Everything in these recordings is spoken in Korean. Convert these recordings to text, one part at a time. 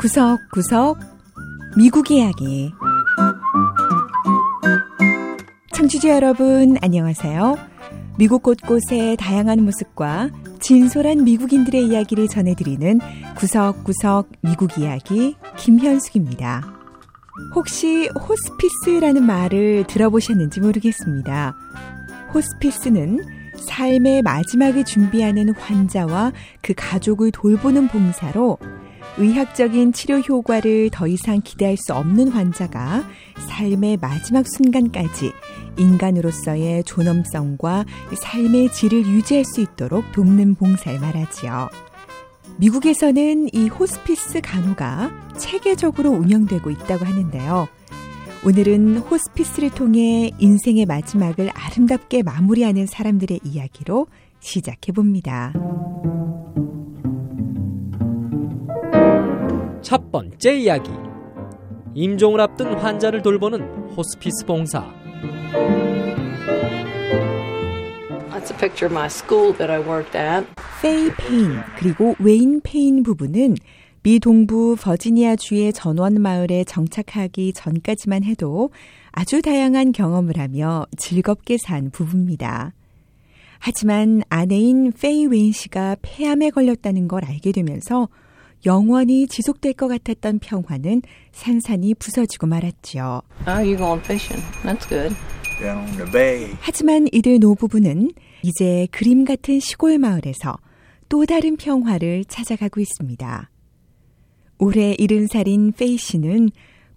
구석구석 미국 이야기 청취자 여러분 안녕하세요. 미국 곳곳의 다양한 모습과 진솔한 미국인들의 이야기를 전해드리는 구석구석 미국 이야기 김현숙입니다. 혹시 호스피스라는 말을 들어보셨는지 모르겠습니다. 호스피스는 삶의 마지막을 준비하는 환자와 그 가족을 돌보는 봉사로 의학적인 치료 효과를 더 이상 기대할 수 없는 환자가 삶의 마지막 순간까지 인간으로서의 존엄성과 삶의 질을 유지할 수 있도록 돕는 봉사를 말하지요. 미국에서는 이 호스피스 간호가 체계적으로 운영되고 있다고 하는데요. 오늘은 호스피스를 통해 인생의 마지막을 아름답게 마무리하는 사람들의 이야기로 시작해 봅니다. 첫 번째 이야기. 임종을 앞둔 환자를 돌보는 호스피스 봉사. That's a picture of my school that I worked at. 페이 페인 그리고 웨인 페인 부부는 미 동부 버지니아주의 전원 마을에 정착하기 전까지만 해도 아주 다양한 경험을 하며 즐겁게 산 부부입니다. 하지만 아내인 페이 웨인 씨가 폐암에 걸렸다는 걸 알게 되면서 영원히 지속될 것 같았던 평화는 산산이 부서지고 말았죠. Oh, you going fishing? That's good. down on the bay. 하지만 이들 노부부는 이제 그림 같은 시골 마을에서 또 다른 평화를 찾아가고 있습니다. 올해 일흔 살인 페이 씨는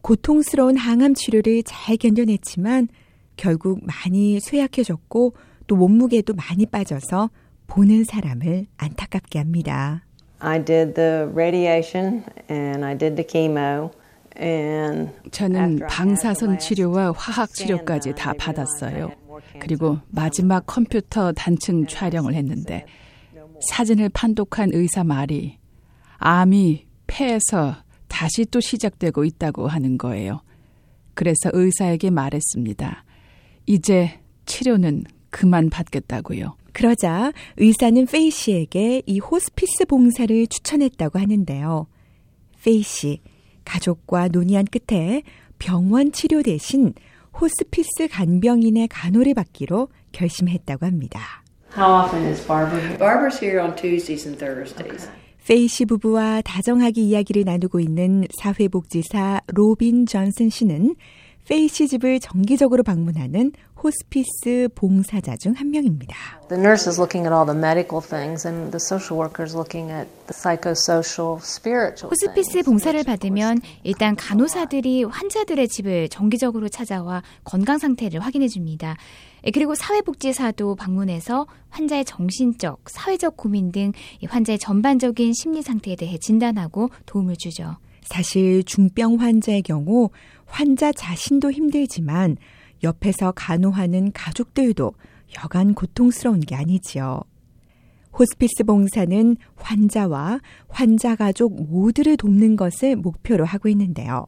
고통스러운 항암 치료를 잘 견뎌냈지만 결국 많이 쇠약해졌고 또 몸무게도 많이 빠져서 보는 사람을 안타깝게 합니다. I did the radiation and I did the chemo and 저는 방사선 치료와 화학 치료까지 다 받았어요. 그리고 마지막 컴퓨터 단층 촬영을 했는데 사진을 판독한 의사 말이 암이 폐에서 다시 또 시작되고 있다고 하는 거예요. 그래서 의사에게 말했습니다. 이제 치료는 그만 받겠다고요. 그러자 의사는 페이 씨에게 이 호스피스 봉사를 추천했다고 하는데요. 페이 씨, 가족과 논의한 끝에 병원 치료 대신 호스피스 간병인의 간호를 받기로 결심했다고 합니다. How often is Barbara here? Barbara's here on Tuesdays and Thursdays. 페이 씨 부부와 다정하게 이야기를 나누고 있는 사회복지사 로빈 존슨 씨는 페이 씨 집을 정기적으로 방문하는 호스피스 봉사자 중 한 명입니다. The nurse is looking at all the medical things and the social worker is looking at the psychosocial, spiritual 호스피스 things. 봉사를 받으면 일단 간호사들이 환자들의 집을 정기적으로 찾아와 건강 상태를 확인해 줍니다. 예, 그리고 사회복지사도 방문해서 환자의 정신적, 사회적 고민 등이 환자의 전반적인 심리 상태에 대해 진단하고 도움을 주죠. 사실 중병 환자의 경우 환자 자신도 힘들지만 옆에서 간호하는 가족들도 여간 고통스러운 게 아니지요. 호스피스 봉사는 환자와 환자 가족 모두를 돕는 것을 목표로 하고 있는데요.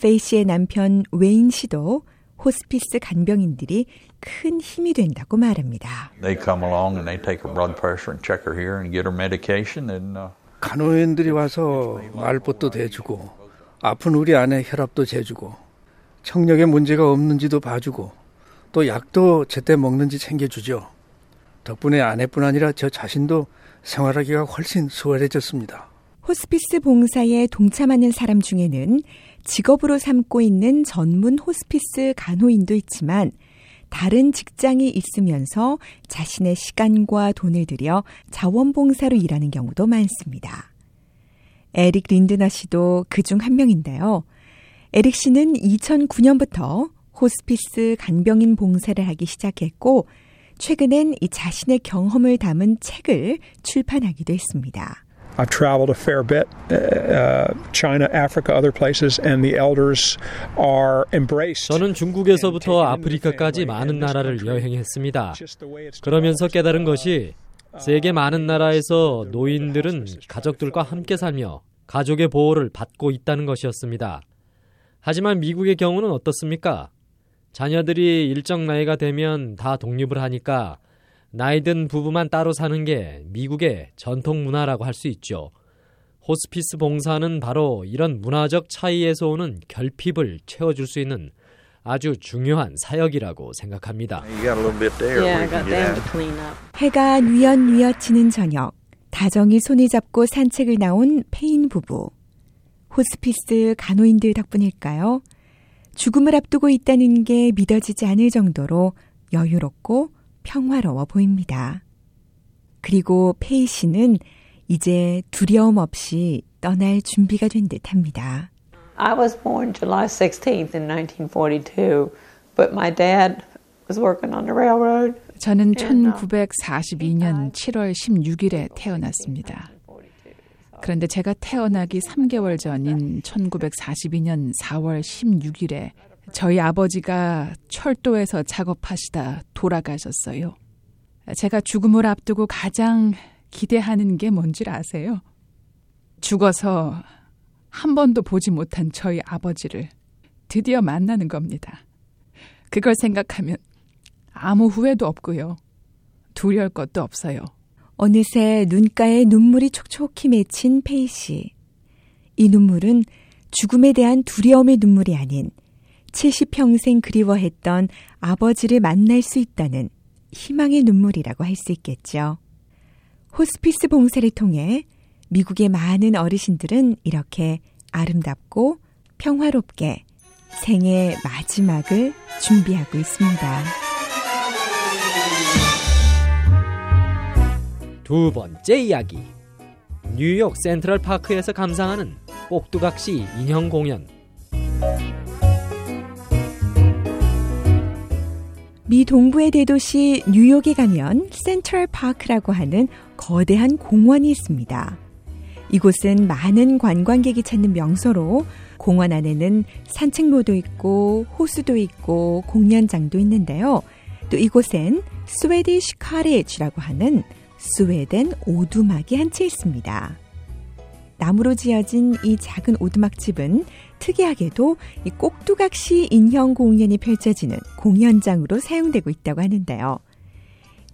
페이 씨의 남편 웨인 씨도 호스피스 간병인들이 큰 힘이 된다고 말합니다. They come along and they take her blood pressure and check her here and get her medication and uh, 간호인들이 와서 말벗도 대주고 아픈 우리 아내 혈압도 재주고 청력에 문제가 없는지도 봐주고 또 약도 제때 먹는지 챙겨주죠. 덕분에 아내뿐 아니라 저 자신도 생활하기가 훨씬 수월해졌습니다. 호스피스 봉사에 동참하는 사람 중에는 직업으로 삼고 있는 전문 호스피스 간호인도 있지만 다른 직장이 있으면서 자신의 시간과 돈을 들여 자원봉사로 일하는 경우도 많습니다. 에릭 린드너 씨도 그 중 한 명인데요. 에릭 씨는 2009년부터 호스피스 간병인 봉사를 하기 시작했고, 최근엔 이 자신의 경험을 담은 책을 출판하기도 했습니다. I've traveled a fair bit, uh, China, Africa, other places, and the elders are embraced. 저는 중국에서부터 아프리카까지 많은 나라를 여행했습니다. 그러면서 깨달은 것이 세계 많은 나라에서 노인들은 가족들과 함께 살며 가족의 보호를 받고 있다는 것이었습니다. 하지만 미국의 경우는 어떻습니까? 자녀들이 일정 나이가 되면 다 독립을 하니까 나이든 부부만 따로 사는 게 미국의 전통 문화라고 할 수 있죠. 호스피스 봉사는 바로 이런 문화적 차이에서 오는 결핍을 채워줄 수 있는 아주 중요한 사역이라고 생각합니다. 해가 뉘엿뉘엿 지는 저녁, 다정히 손을 잡고 산책을 나온 페인 부부. 호스피스 간호인들 덕분일까요? 죽음을 앞두고 있다는 게 믿어지지 않을 정도로 여유롭고 평화로워 보입니다. 그리고 페이 씨는 이제 두려움 없이 떠날 준비가 된 듯 합니다. I was born July 16th in 1942, but my dad was working on the railroad. 저는 1942년 7월 16일에 태어났습니다. 그런데 제가 태어나기 3개월 전인 1942년 4월 16일에 저희 아버지가 철도에서 작업하시다 돌아가셨어요. 제가 죽음을 앞두고 가장 기대하는 게 뭔지 아세요? 죽어서 한 번도 보지 못한 저희 아버지를 드디어 만나는 겁니다. 그걸 생각하면 아무 후회도 없고요. 두려울 것도 없어요. 어느새 눈가에 눈물이 촉촉히 맺힌 페이 씨. 이 눈물은 죽음에 대한 두려움의 눈물이 아닌 70평생 그리워했던 아버지를 만날 수 있다는 희망의 눈물이라고 할 수 있겠죠. 호스피스 봉사를 통해 미국의 많은 어르신들은 이렇게 아름답고 평화롭게 생의 마지막을 준비하고 있습니다. 두 번째 이야기. 뉴욕 센트럴 파크에서 감상하는 꼭두각시 인형 공연. 미 동부의 대도시 뉴욕에 가면 센트럴 파크라고 하는 거대한 공원이 있습니다. 이곳은 많은 관광객이 찾는 명소로 공원 안에는 산책로도 있고 호수도 있고 공연장도 있는데요. 또 이곳엔 Swedish Cottage라고 하는 스웨덴 오두막이 한 채 있습니다. 나무로 지어진 이 작은 오두막집은 특이하게도 이 꼭두각시 인형 공연이 펼쳐지는 공연장으로 사용되고 있다고 하는데요.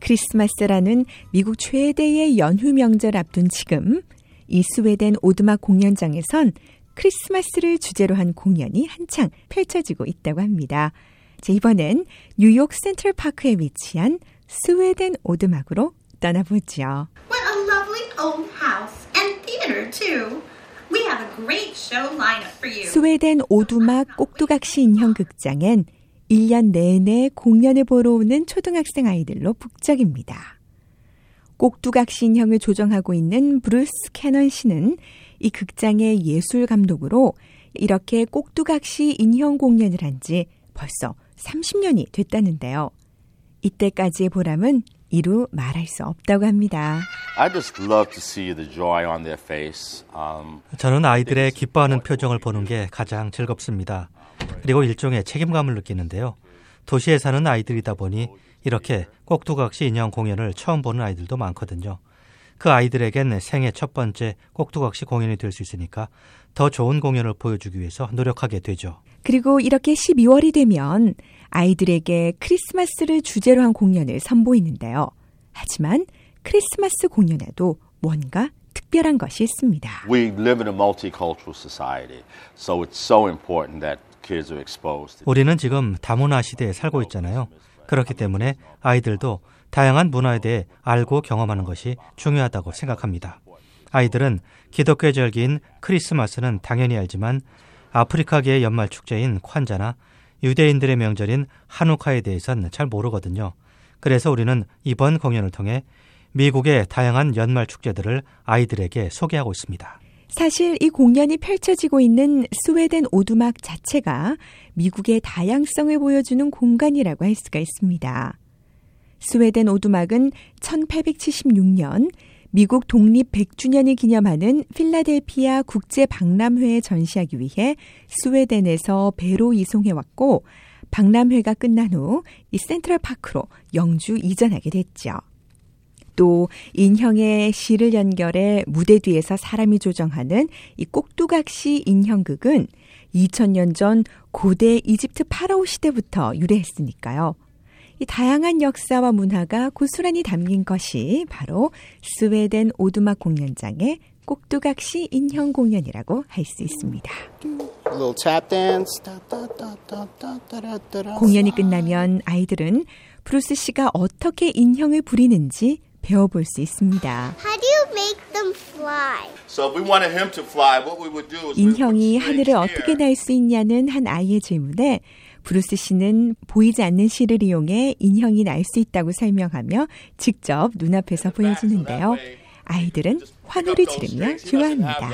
크리스마스라는 미국 최대의 연휴 명절 앞둔 지금 이 스웨덴 오두막 공연장에선 크리스마스를 주제로 한 공연이 한창 펼쳐지고 있다고 합니다. 자, 이번엔 뉴욕 센트럴 파크에 위치한 스웨덴 오두막으로 떠나보죠. What a lovely old house and theater too. 스웨덴 오두막 꼭두각시 인형 극장엔 1년 내내 공연을 보러 오는 초등학생 아이들로 북적입니다. 꼭두각시 인형을 조정하고 있는 브루스 캐넌 씨는 이 극장의 예술 감독으로 이렇게 꼭두각시 인형 공연을 한 지 벌써 30년이 됐다는데요. 이때까지의 보람은 이루 말할 수 없다고 합니다. I just love to see the joy on their face. Um, 저는 아이들의 기뻐하는 표정을 보는 게 가장 즐겁습니다. 그리고 일종의 책임감을 느끼는데요. 도시에 사는 아이들이다 보니 이렇게 꼭두각시 인형 공연을 처음 보는 아이들도 많거든요. 그 아이들에겐 생애 첫 번째 꼭두각시 공연이 될 수 있으니까 더 좋은 공연을 보여주기 위해서 노력하게 되죠. 그리고 이렇게 12월이 되면 아이들에게 크리스마스를 주제로 한 공연을 선보이는데요. 하지만 크리스마스 공연에도 뭔가 특별한 것이 있습니다. we live in a multicultural society, so it's so important that kids are exposed. to 우리는 지금 다문화 시대에 살고 있잖아요. 그렇기 때문에 아이들도 다양한 문화에 대해 알고 경험하는 것이 중요하다고 생각합니다. 아이들은 기독교 절기인 크리스마스는 당연히 알지만 아프리카계의 연말 축제인 콴자나 유대인들의 명절인 한우카에 대해선 잘 모르거든요. 그래서 우리는 이번 공연을 통해 미국의 다양한 연말 축제들을 아이들에게 소개하고 있습니다. 사실 이 공연이 펼쳐지고 있는 스웨덴 오두막 자체가 미국의 다양성을 보여주는 공간이라고 할 수가 있습니다. 스웨덴 오두막은 1876년 미국 독립 100주년을 기념하는 필라델피아 국제 박람회에 전시하기 위해 스웨덴에서 배로 이송해 왔고 박람회가 끝난 후 이 센트럴 파크로 영주 이전하게 됐죠. 또 인형의 실을 연결해 무대 뒤에서 사람이 조정하는 이 꼭두각시 인형극은 2000년 전 고대 이집트 파라오 시대부터 유래했으니까요. 이 다양한 역사와 문화가 고스란히 담긴 것이 바로 스웨덴 오두막 공연장의 꼭두각시 인형 공연이라고 할 수 있습니다. 공연이 끝나면 아이들은 브루스 씨가 어떻게 인형을 부리는지 배워볼 수 있습니다. 인형이 하늘을 어떻게 날 수 있냐는 한 아이의 질문에 브루스 씨는 보이지 않는 실을 이용해 인형이 날 수 있다고 설명하며 직접 눈앞에서 보여주는데요. 아이들은 환호를 지르며 좋아합니다.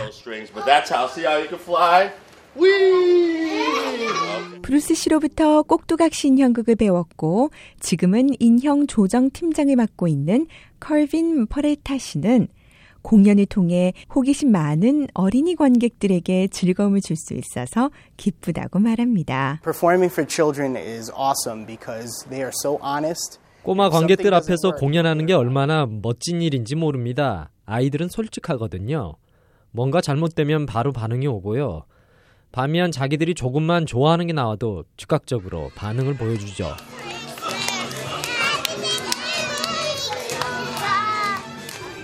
브루스 씨로부터 꼭두각시 인형극을 배웠고 지금은 인형 조정 팀장을 맡고 있는 컬빈 퍼레타 씨는 공연을 통해 호기심 많은 어린이 관객들에게 즐거움을 줄 수 있어서 기쁘다고 말합니다. 꼬마 관객들 앞에서 공연하는 게 얼마나 멋진 일인지 모릅니다. 아이들은 솔직하거든요. 뭔가 잘못되면 바로 반응이 오고요. 반면 자기들이 조금만 좋아하는 게 나와도 즉각적으로 반응을 보여주죠.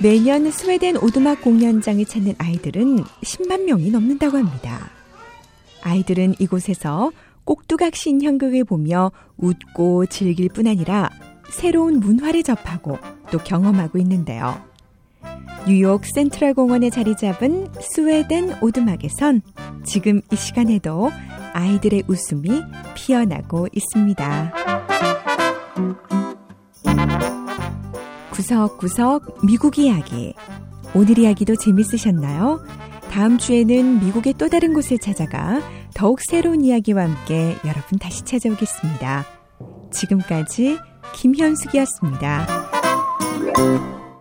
매년 스웨덴 오두막 공연장을 찾는 아이들은 10만 명이 넘는다고 합니다. 아이들은 이곳에서 꼭두각시 인형극을 보며 웃고 즐길 뿐 아니라 새로운 문화를 접하고 또 경험하고 있는데요. 뉴욕 센트럴 공원에 자리 잡은 스웨덴 오두막에선 지금 이 시간에도 아이들의 웃음이 피어나고 있습니다. 구석구석 미국 이야기. 오늘 이야기도 재밌으셨나요? 다음 주에는 미국의 또 다른 곳을 찾아가 더욱 새로운 이야기와 함께 여러분 다시 찾아오겠습니다. 지금까지 김현숙이었습니다.